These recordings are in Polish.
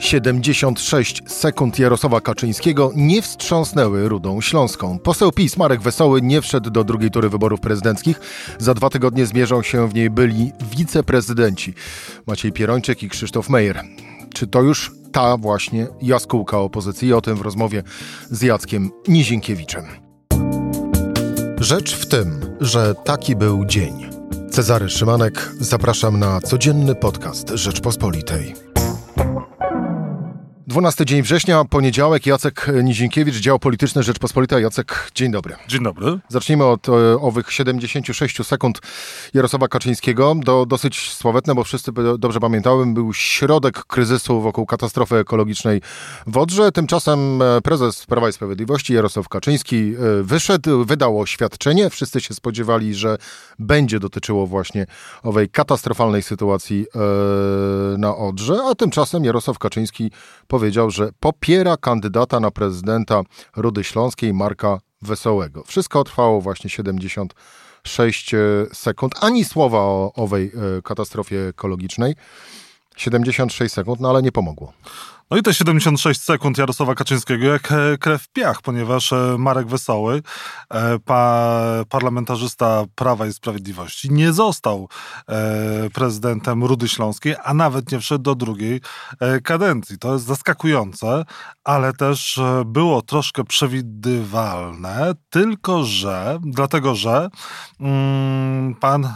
76 sekund Jarosława Kaczyńskiego nie wstrząsnęły Rudą Śląską. Poseł PiS Marek Wesoły nie wszedł do drugiej tury wyborów prezydenckich. Za dwa tygodnie zmierzą się w niej byli wiceprezydenci Maciej Pierończyk i Krzysztof Mejer. Czy to już ta właśnie jaskółka opozycji? O tym w rozmowie z Jackiem Nizinkiewiczem. Rzecz w tym, że taki był dzień. Cezary Szymanek, zapraszam na codzienny podcast Rzeczpospolitej. 12 dzień września, poniedziałek, Jacek Nizinkiewicz, dział polityczny Rzeczpospolita. Jacek, dzień dobry. Dzień dobry. Zacznijmy od e, owych 76 sekund Jarosława Kaczyńskiego. Do, dosyć sławetne, bo wszyscy dobrze pamiętałem, był środek kryzysu wokół katastrofy ekologicznej w Odrze. Tymczasem e, prezes Prawa i Sprawiedliwości Jarosław Kaczyński e, wyszedł, wydał oświadczenie. Wszyscy się spodziewali, że będzie dotyczyło właśnie owej katastrofalnej sytuacji e, na Odrze, a tymczasem Jarosław Kaczyński powiedział, powiedział, że popiera kandydata na prezydenta Rudy Śląskiej Marka Wesołego. Wszystko trwało właśnie 76 e, sekund. Ani słowa o owej e, katastrofie ekologicznej. 76 sekund, no ale nie pomogło. No i te 76 sekund Jarosława Kaczyńskiego jak e, krew w piach, ponieważ e, Marek Wesoły, e, pa, parlamentarzysta Prawa i Sprawiedliwości, nie został prezydentem Rudy Śląskiej, a nawet nie wszedł do drugiej kadencji. To jest zaskakujące, ale też było troszkę przewidywalne, tylko że, dlatego że mm, pan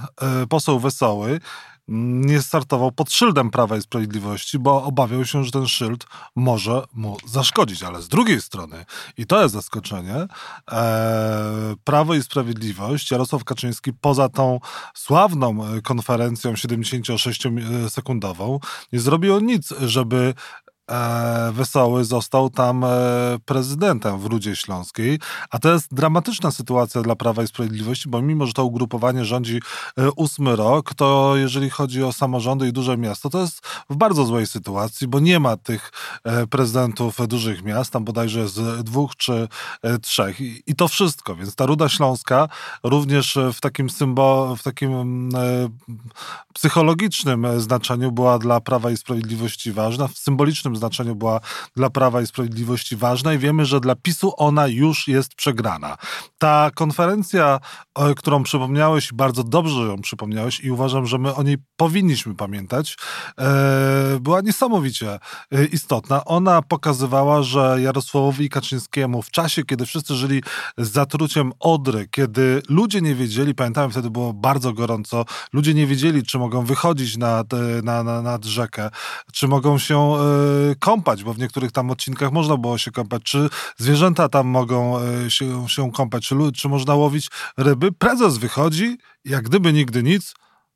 poseł Wesoły nie startował pod szyldem Prawa i Sprawiedliwości, bo obawiał się, że ten szyld może mu zaszkodzić. Ale z drugiej strony, i to jest zaskoczenie, e, Prawo i Sprawiedliwość, Jarosław Kaczyński poza tą sławną konferencją 76-sekundową nie zrobił nic, żeby e, Wesoły został tam e, prezydentem w Rudzie Śląskiej, a to jest dramatyczna sytuacja dla Prawa i Sprawiedliwości, bo mimo, że to ugrupowanie rządzi e, ósmy rok, to jeżeli chodzi o samorządy i duże miasto, to jest w bardzo złej sytuacji, bo nie ma tych e, prezydentów dużych miast, tam bodajże jest dwóch czy e, trzech. I, i to wszystko, więc ta Ruda Śląska również w takim symbol, w takim e, psychologicznym znaczeniu była dla Prawa i Sprawiedliwości ważna, w symbolicznym znaczeniu była dla Prawa i Sprawiedliwości ważna i wiemy, że dla PiSu ona już jest przegrana. Ta konferencja, którą przypomniałeś, bardzo dobrze ją przypomniałeś i uważam, że my o niej powinniśmy pamiętać, e, była niesamowicie e, istotna. Ona pokazywała, że Jarosławowi Kaczyńskiemu w czasie, kiedy wszyscy żyli z zatruciem Odry, kiedy ludzie nie wiedzieli, pamiętałem wtedy było bardzo gorąco, ludzie nie wiedzieli, czy mogą wychodzić nad, na, na, nad rzekę, czy mogą się e, kąpać, bo w niektórych tam odcinkach można było się kąpać. Czy zwierzęta tam mogą e, się, się kąpać, czy, czy można łowić ryby? Prezes wychodzi, jak gdyby nigdy nic,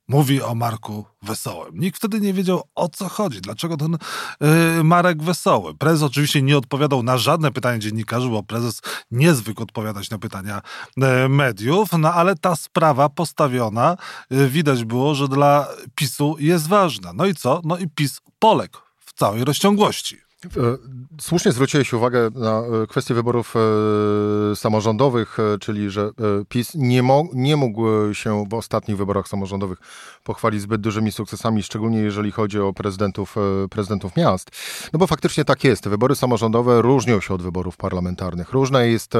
mówi o Marku Wesołym. Nikt wtedy nie wiedział o co chodzi, dlaczego ten yy, Marek Wesoły. Prezes oczywiście nie odpowiadał na żadne pytania dziennikarzy, bo prezes nie zwykł odpowiadać na pytania yy, mediów, no ale ta sprawa postawiona, yy, widać było, że dla PiSu jest ważna. No i co? No i PiS poległ całej rozciągłości. E, słusznie zwróciłeś uwagę na e, kwestię wyborów e, samorządowych, czyli że PiS nie, nie, mógł się w ostatnich wyborach samorządowych pochwalić zbyt dużymi sukcesami, szczególnie jeżeli chodzi o prezydentów, prezydentów miast. No bo faktycznie tak jest. Wybory samorządowe różnią się od wyborów parlamentarnych. Różne jest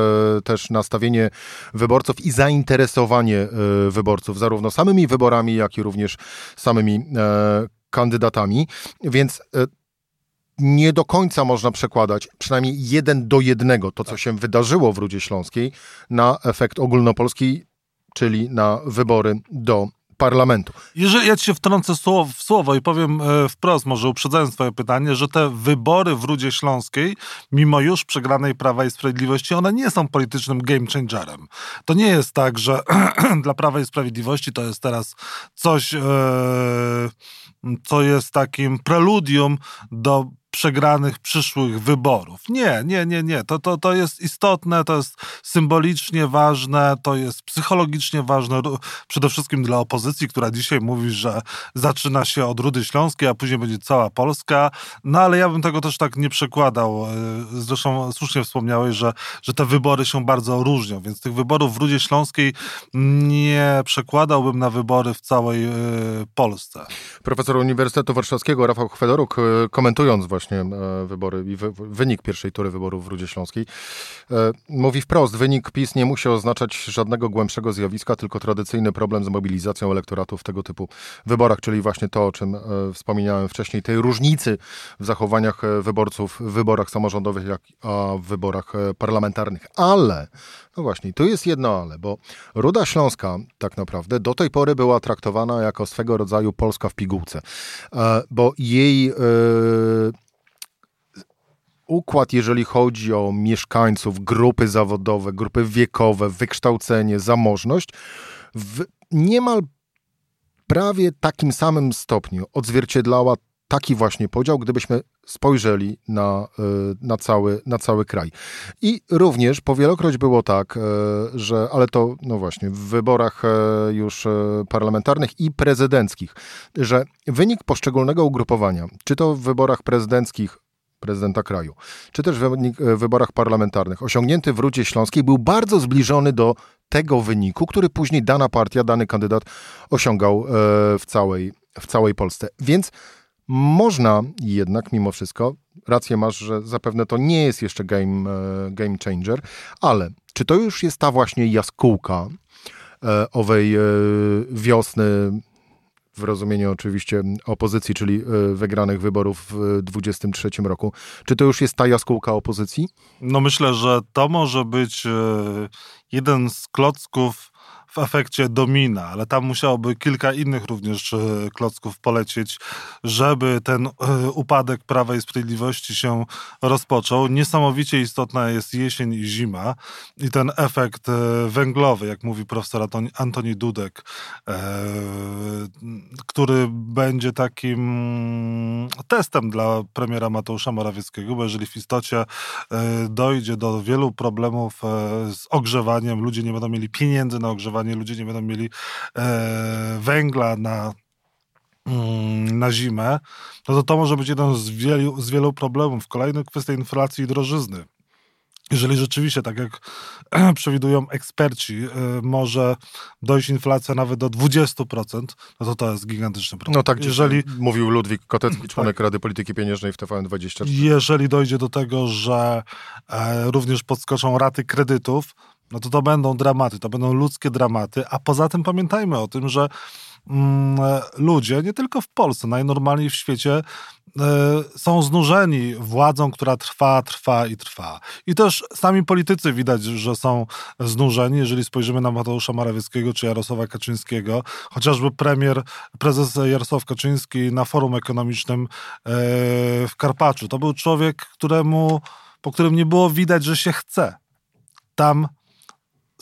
też nastawienie wyborców i zainteresowanie wyborców, zarówno samymi wyborami, jak i również samymi kandydatami. Więc nie do końca można przekładać, przynajmniej jeden do jednego, to co się wydarzyło w Rudzie Śląskiej na efekt ogólnopolski, czyli na wybory do parlamentu. Jeżeli ja ci się wtrącę słowo, w słowo i powiem e, wprost, może uprzedzając twoje pytanie, że te wybory w Rudzie Śląskiej, mimo już przegranej Prawa i Sprawiedliwości, one nie są politycznym game changerem. To nie jest tak, że dla Prawa i Sprawiedliwości to jest teraz coś, e, co jest takim preludium do przegranych przyszłych wyborów. Nie, nie, nie, nie. To, to, to jest istotne, to jest symbolicznie ważne, to jest psychologicznie ważne, przede wszystkim dla opozycji, która dzisiaj mówi, że zaczyna się od Rudy Śląskiej, a później będzie cała Polska. No ale ja bym tego też tak nie przekładał. E, zresztą słusznie wspomniałeś, że, że te wybory się bardzo różnią, więc tych wyborów w Rudzie Śląskiej nie przekładałbym na wybory w całej e, Polsce. Profesor Uniwersytetu Warszawskiego Rafał Chwedoruk, e, komentując właśnie właśnie wybory i wynik pierwszej tury wyborów w Rudzie Śląskiej. Mówi wprost, wynik PiS nie musi oznaczać żadnego głębszego zjawiska, tylko tradycyjny problem z mobilizacją elektoratu w tego typu wyborach, czyli właśnie to, o czym wspominałem wcześniej, tej różnicy w zachowaniach wyborców w wyborach samorządowych, jak a w wyborach parlamentarnych. Ale, no właśnie, tu jest jedno ale, bo Ruda Śląska tak naprawdę do tej pory była traktowana jako swego rodzaju Polska w pigułce, e, bo jej e, układ, jeżeli chodzi o mieszkańców, grupy zawodowe, grupy wiekowe, wykształcenie, zamożność, w niemal prawie takim samym stopniu odzwierciedlała taki właśnie podział, gdybyśmy spojrzeli na, e, na, cały, na cały kraj. I również powielokroć było tak, e, że, ale to no właśnie, w wyborach e, już parlamentarnych i prezydenckich, że wynik poszczególnego ugrupowania, czy to w wyborach prezydenckich prezydenta kraju, czy też w wyborach parlamentarnych, osiągnięty w Rudzie Śląskiej był bardzo zbliżony do tego wyniku, który później dana partia, dany kandydat osiągał w całej, w całej Polsce. Więc można jednak mimo wszystko, rację masz, że zapewne to nie jest jeszcze game, e, game changer, ale czy to już jest ta właśnie jaskółka e, owej e, wiosny w rozumieniu oczywiście opozycji, czyli wygranych wyborów w 2023 roku. Czy to już jest ta jaskółka opozycji? No myślę, że to może być jeden z klocków w efekcie domina, ale tam musiałoby kilka innych również e, klocków polecieć, żeby ten e, upadek Prawa i Sprawiedliwości się rozpoczął. Niesamowicie istotna jest jesień i zima i ten efekt e, węglowy, jak mówi profesor Antoni Dudek, który będzie takim testem dla premiera Mateusza Morawieckiego, bo jeżeli w istocie dojdzie do wielu problemów z ogrzewaniem, ludzie nie będą mieli pieniędzy na ogrzewanie, ludzie nie będą mieli e, węgla na mm, na zimę, no to to może być jeden z wielu, z wielu problemów. Kolejna kwestia inflacji i drożyzny. Jeżeli rzeczywiście, tak jak przewidują eksperci, e, może dojść inflacja nawet do 20%, no to to jest gigantyczny problem. No tak, jeżeli mówił Ludwik Kotecki, członek tak. Rady Polityki Pieniężnej w TVN24. Jeżeli dojdzie do tego, że e, również podskoczą raty kredytów, no to to będą dramaty, to będą ludzkie dramaty, a poza tym pamiętajmy o tym, że mm, ludzie, nie tylko w Polsce, najnormalniej w świecie, y, są znużeni władzą, która trwa, trwa i trwa. I też sami politycy widać, że są znużeni, jeżeli spojrzymy na Mateusza Morawieckiego czy Jarosława Kaczyńskiego, chociażby premier, prezes Jarosław Kaczyński na forum ekonomicznym y, w Karpaczu. To był człowiek, któremu, po którym nie było widać, że się chce. Tam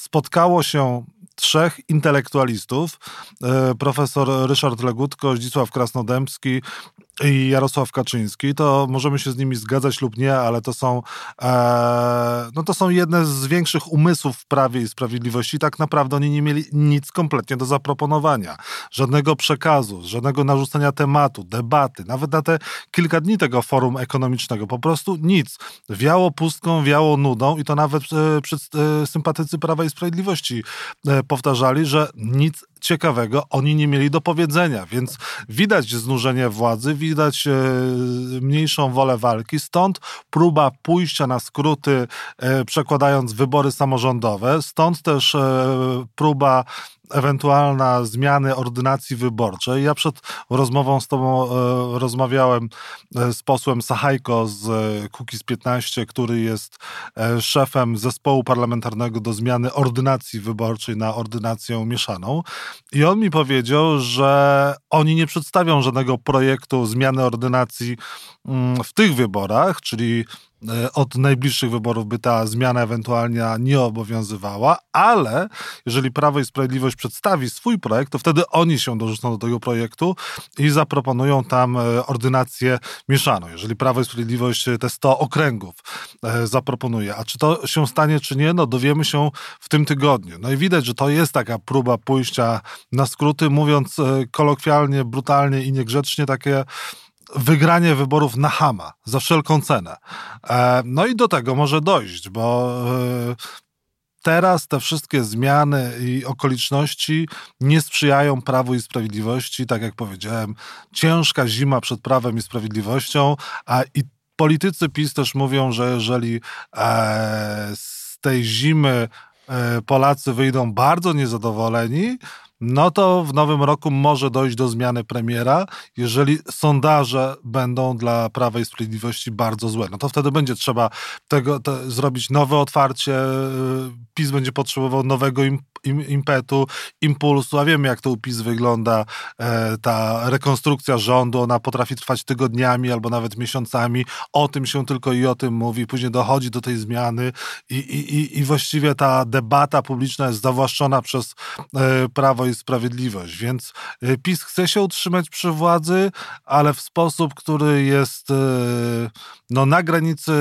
spotkało się trzech intelektualistów, e, profesor Ryszard Legutko, Zdzisław Krasnodębski i Jarosław Kaczyński, to możemy się z nimi zgadzać lub nie, ale to są, e, no to są jedne z większych umysłów w Prawie i Sprawiedliwości. Tak naprawdę oni nie mieli nic kompletnie do zaproponowania. Żadnego przekazu, żadnego narzucenia tematu, debaty, nawet na te kilka dni tego forum ekonomicznego. Po prostu nic. Wiało pustką, wiało nudą i to nawet e, przed, e, sympatycy Prawa i Sprawiedliwości e, powtarzali, że nic ciekawego oni nie mieli do powiedzenia, więc widać znużenie władzy, widać e, mniejszą wolę walki, stąd próba pójścia na skróty, e, przekładając wybory samorządowe, stąd też e, próba ewentualna zmiany ordynacji wyborczej. Ja przed rozmową z tobą e, rozmawiałem e, z posłem Sachajko z e, Kukiz 15, który jest e, szefem zespołu parlamentarnego do zmiany ordynacji wyborczej na ordynację mieszaną. I on mi powiedział, że oni nie przedstawią żadnego projektu zmiany ordynacji mm, w tych wyborach, czyli od najbliższych wyborów by ta zmiana ewentualnie nie obowiązywała, ale jeżeli Prawo i Sprawiedliwość przedstawi swój projekt, to wtedy oni się dorzucą do tego projektu i zaproponują tam e, ordynację mieszaną. Jeżeli Prawo i Sprawiedliwość te 100 okręgów e, zaproponuje, a czy to się stanie, czy nie, no dowiemy się w tym tygodniu. No i widać, że to jest taka próba pójścia na skróty, mówiąc kolokwialnie, brutalnie i niegrzecznie, takie wygranie wyborów na Hama za wszelką cenę. E, no i do tego może dojść, bo e, teraz te wszystkie zmiany i okoliczności nie sprzyjają Prawu i Sprawiedliwości. Tak jak powiedziałem, ciężka zima przed Prawem i Sprawiedliwością, a i politycy PiS też mówią, że jeżeli e, z tej zimy Polacy wyjdą bardzo niezadowoleni, no to w nowym roku może dojść do zmiany premiera, jeżeli sondaże będą dla Prawa i Sprawiedliwości bardzo złe. No to wtedy będzie trzeba tego te, zrobić nowe otwarcie. PiS będzie potrzebował nowego im, im, impetu, impulsu, a wiemy jak to u PiS wygląda. E, ta rekonstrukcja rządu, ona potrafi trwać tygodniami albo nawet miesiącami. O tym się tylko i o tym mówi. Później dochodzi do tej zmiany i, i, i właściwie ta debata publiczna jest zawłaszczona przez e, Prawo i Sprawiedliwość. Więc y, PiS chce się utrzymać przy władzy, ale w sposób, który jest y, no, na granicy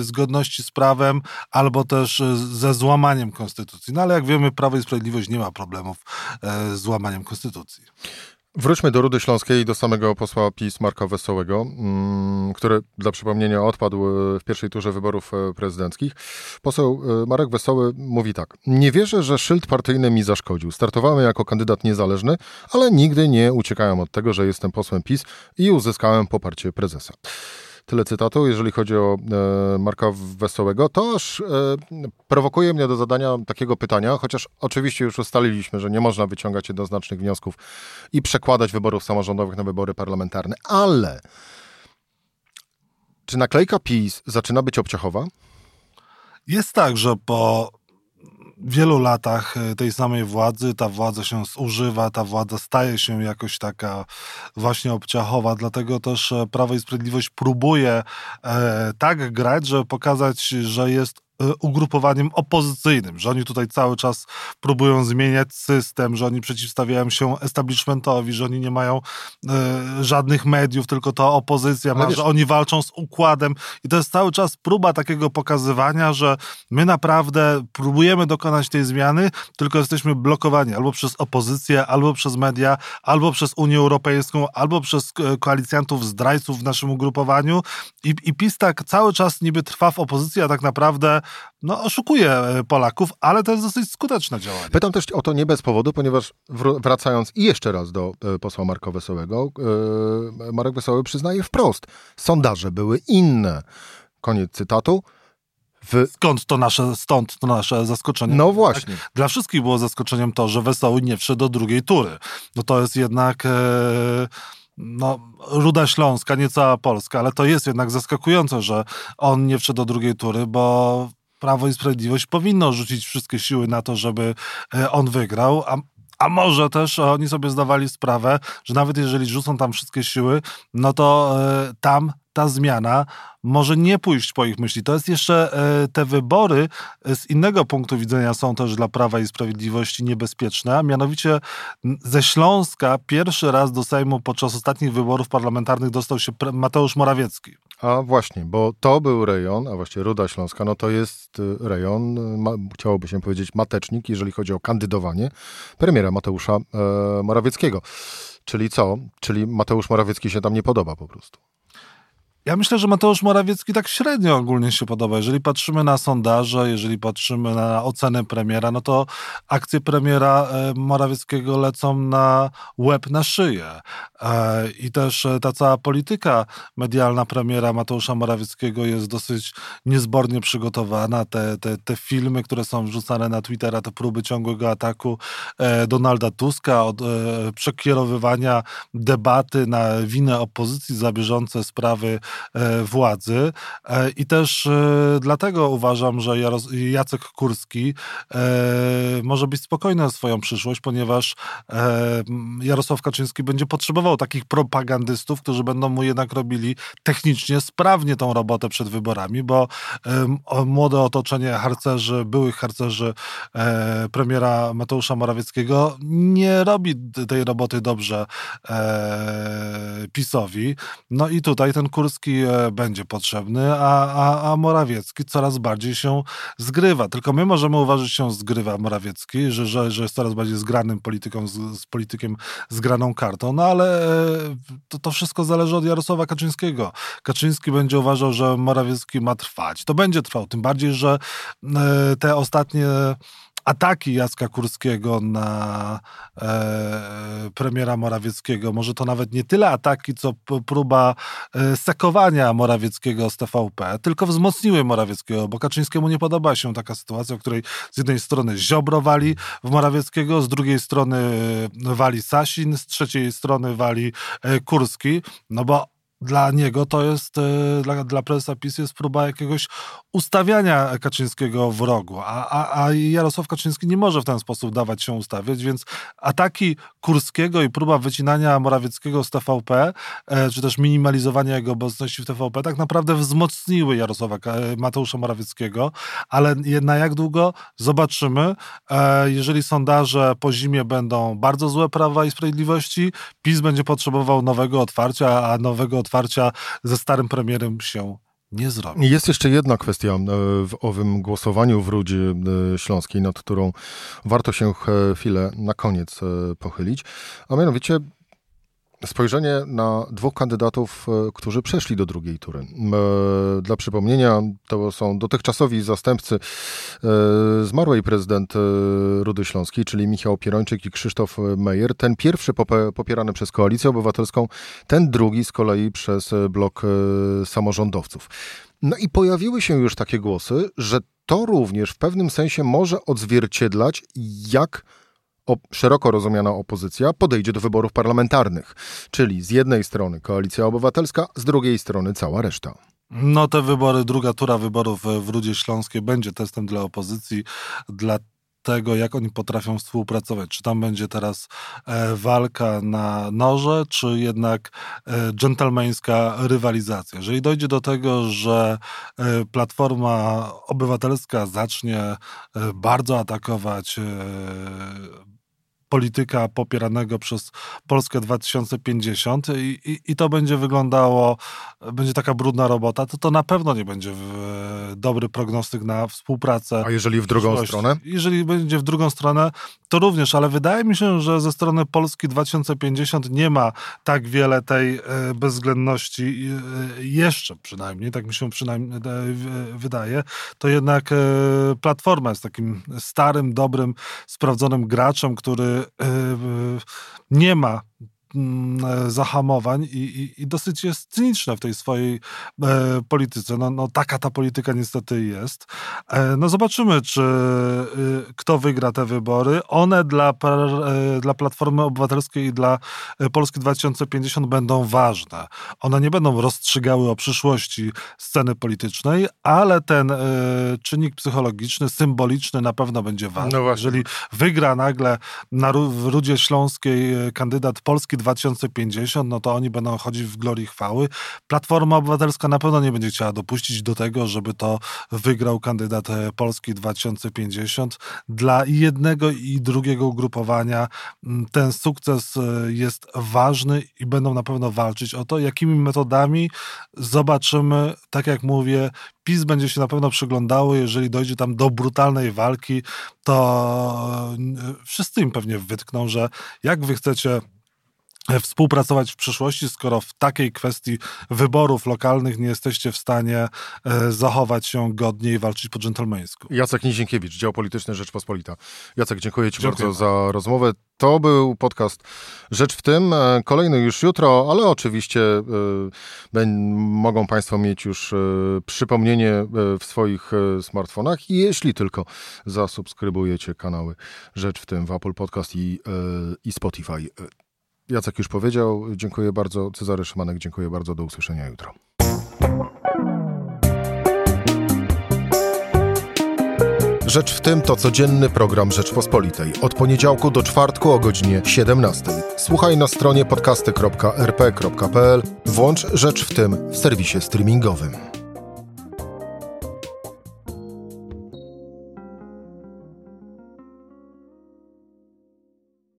y, zgodności z prawem, albo też ze złamaniem konstytucji. No ale jak wiemy, Prawo i Sprawiedliwość nie ma problemów z złamaniem konstytucji. Wróćmy do Rudy Śląskiej, do samego posła PiS Marka Wesołego, mm, który dla przypomnienia odpadł e, w pierwszej turze wyborów e, prezydenckich. Poseł e, Marek Wesoły mówi tak. Nie wierzę, że szyld partyjny mi zaszkodził. Startowałem jako kandydat niezależny, ale nigdy nie uciekałem od tego, że jestem posłem PiS i uzyskałem poparcie prezesa. Tyle cytatu. Jeżeli chodzi o e, Marka Wesołego, to aż e, prowokuje mnie do zadania takiego pytania, chociaż oczywiście już ustaliliśmy, że nie można wyciągać jednoznacznych wniosków i przekładać wyborów samorządowych na wybory parlamentarne, ale czy naklejka PiS zaczyna być obciachowa? Jest tak, że po wielu latach e, tej samej władzy. Ta władza się zużywa, ta władza staje się jakoś taka właśnie obciachowa, dlatego też e, Prawo i Sprawiedliwość próbuje e, tak grać, żeby pokazać, że jest ugrupowaniem opozycyjnym, że oni tutaj cały czas próbują zmieniać system, że oni przeciwstawiają się establishmentowi, że oni nie mają e, żadnych mediów, tylko to opozycja ma, że oni walczą z układem. I to jest cały czas próba takiego pokazywania, że my naprawdę próbujemy dokonać tej zmiany, tylko jesteśmy blokowani albo przez opozycję, albo przez media, albo przez Unię Europejską, albo przez e, koalicjantów zdrajców w naszym ugrupowaniu. I, i PiS tak cały czas niby trwa w opozycji, a tak naprawdę no, oszukuje Polaków, ale to jest dosyć skuteczne działanie. Pytam też o to nie bez powodu, ponieważ wracając i jeszcze raz do e, posła Marka Wesołego, e, Marek Wesoły przyznaje wprost, sondaże były inne. Koniec cytatu. W... Skąd to nasze, stąd to nasze zaskoczenie? No właśnie. Tak? Dla wszystkich było zaskoczeniem to, że Wesoły nie wszedł do drugiej tury. No to jest jednak... E no, Ruda Śląska, nie cała Polska, ale to jest jednak zaskakujące, że on nie wszedł do drugiej tury, bo Prawo i Sprawiedliwość powinno rzucić wszystkie siły na to, żeby e, on wygrał, a a może też oni sobie zdawali sprawę, że nawet jeżeli rzucą tam wszystkie siły, no to y, tam ta zmiana może nie pójść po ich myśli. To jest jeszcze e, te wybory e, z innego punktu widzenia są też dla Prawa i Sprawiedliwości niebezpieczne, a mianowicie ze Śląska pierwszy raz do Sejmu podczas ostatnich wyborów parlamentarnych dostał się Mateusz Morawiecki. A właśnie, bo to był rejon, a właściwie Ruda Śląska, no to jest y, rejon, ma, chciałoby się powiedzieć matecznik, jeżeli chodzi o kandydowanie premiera Mateusza e, Morawieckiego. Czyli co? Czyli Mateusz Morawiecki się tam nie podoba po prostu. Ja myślę, że Mateusz Morawiecki tak średnio ogólnie się podoba. Jeżeli patrzymy na sondaże, jeżeli patrzymy na ocenę premiera, no to akcje premiera e, Morawieckiego lecą na łeb, na szyję. E, I też e, ta cała polityka medialna premiera Mateusza Morawieckiego jest dosyć niezbornie przygotowana. Te, te, te filmy, które są wrzucane na Twittera, te próby ciągłego ataku Donalda Tuska, od przekierowywania debaty na winę opozycji za bieżące sprawy władzy. E, I też e, dlatego uważam, że Jacek Kurski może być spokojny na swoją przyszłość, ponieważ Jarosław Kaczyński będzie potrzebował takich propagandystów, którzy będą mu jednak robili technicznie sprawnie tą robotę przed wyborami, bo młode otoczenie harcerzy, byłych harcerzy premiera Mateusza Morawieckiego nie robi tej roboty dobrze PiSowi. No i tutaj ten Kurski E, będzie potrzebny, a, a, a Morawiecki coraz bardziej się zgrywa. Tylko my możemy uważać, że się zgrywa Morawiecki, że, że, że jest coraz bardziej zgranym polityką, z, z politykiem zgraną kartą, no ale e, to, to wszystko zależy od Jarosława Kaczyńskiego. Kaczyński będzie uważał, że Morawiecki ma trwać. To będzie trwał, tym bardziej, że e, te ostatnie ataki Jacka Kurskiego na e, premiera Morawieckiego, może to nawet nie tyle ataki, co próba e, sekowania Morawieckiego z TVP, tylko wzmocniły Morawieckiego, bo Kaczyńskiemu nie podoba się taka sytuacja, w której z jednej strony Ziobro wali w Morawieckiego, z drugiej strony e, wali Sasin, z trzeciej strony wali e, Kurski, no bo dla niego to jest, e, dla, dla prezesa PiS jest próba jakiegoś ustawiania Kaczyńskiego w rogu, a, a, a Jarosław Kaczyński nie może w ten sposób dawać się ustawiać, więc ataki Kurskiego i próba wycinania Morawieckiego z TVP, e, czy też minimalizowania jego obecności w TVP, tak naprawdę wzmocniły Jarosława Mateusza Morawieckiego, ale na jak długo? Zobaczymy. E, jeżeli sondaże po zimie będą bardzo złe Prawa i Sprawiedliwości, PiS będzie potrzebował nowego otwarcia, a nowego otwarcia ze starym premierem się nie zrobi. Jest jeszcze jedna kwestia e, w owym głosowaniu w Rudzie e, Śląskiej, nad którą warto się chwilę na koniec e, pochylić, a mianowicie spojrzenie na dwóch kandydatów, e, którzy przeszli do drugiej tury. E, dla przypomnienia, to są dotychczasowi zastępcy e, zmarłej prezydent Rudy Śląskiej, czyli Michał Pierończyk i Krzysztof Mejer. Ten pierwszy popierany przez Koalicję Obywatelską, ten drugi z kolei przez blok samorządowców. No i pojawiły się już takie głosy, że to również w pewnym sensie może odzwierciedlać, jak szeroko rozumiana opozycja podejdzie do wyborów parlamentarnych, czyli z jednej strony koalicja obywatelska, z drugiej strony cała reszta. No te wybory, druga tura wyborów w Rudzie Śląskiej będzie testem dla opozycji, dla tego, jak oni potrafią współpracować. Czy tam będzie teraz e, walka na noże, czy jednak e, dżentelmeńska rywalizacja. Jeżeli dojdzie do tego, że e, Platforma Obywatelska zacznie e, bardzo atakować e, polityka popieranego przez Polskę 2050 i, i, i, to będzie wyglądało, będzie taka brudna robota, to to na pewno nie będzie w, dobry prognostyk na współpracę. A jeżeli w drugą stronę? Jeżeli będzie w drugą stronę, to również, ale wydaje mi się, że ze strony Polski 2050 nie ma tak wiele tej e, bezwzględności, e, jeszcze przynajmniej, tak mi się przynajmniej e, wydaje, to jednak Platforma jest takim starym, dobrym, sprawdzonym graczem, który nie ma Mm, e, zahamowań i, i, i, dosyć jest cyniczne w tej swojej e, polityce. No, no, taka ta polityka niestety jest. E, no zobaczymy, czy e, kto wygra te wybory. One dla, e, dla Platformy Obywatelskiej i dla e, Polski 2050 będą ważne. One nie będą rozstrzygały o przyszłości sceny politycznej, ale ten czynnik psychologiczny, symboliczny na pewno będzie ważny. No Jeżeli wygra nagle na, w Rudzie Śląskiej kandydat Polski 2050, no to oni będą chodzić w glorii chwały. Platforma Obywatelska na pewno nie będzie chciała dopuścić do tego, żeby to wygrał kandydat e, Polski 2050. Dla jednego i drugiego ugrupowania ten sukces e, jest ważny i będą na pewno walczyć o to, jakimi metodami zobaczymy, tak jak mówię, PiS będzie się na pewno przyglądały, jeżeli dojdzie tam do brutalnej walki, to e, wszyscy im pewnie wytkną, że jak wy chcecie współpracować w przyszłości, skoro w takiej kwestii wyborów lokalnych nie jesteście w stanie e, zachować się godnie i walczyć po dżentelmeńsku. Jacek Nizienkiewicz, Dział Polityczny Rzeczpospolita. Jacek, dziękuję Ci dziękuję bardzo za rozmowę. To był podcast Rzecz w tym. E, kolejny już jutro, ale oczywiście y, mogą Państwo mieć już y, przypomnienie w swoich y, smartfonach i jeśli tylko zasubskrybujecie kanały Rzecz w tym w Apple Podcast i, i Spotify. Jacek już powiedział. Dziękuję bardzo. Cezary Szymanek, dziękuję bardzo. Do usłyszenia jutro. Rzecz w tym to codzienny program Rzeczpospolitej. Od poniedziałku do czwartku o godzinie 17. Słuchaj na stronie podcasty.rp.pl. Włącz Rzecz w tym w serwisie streamingowym.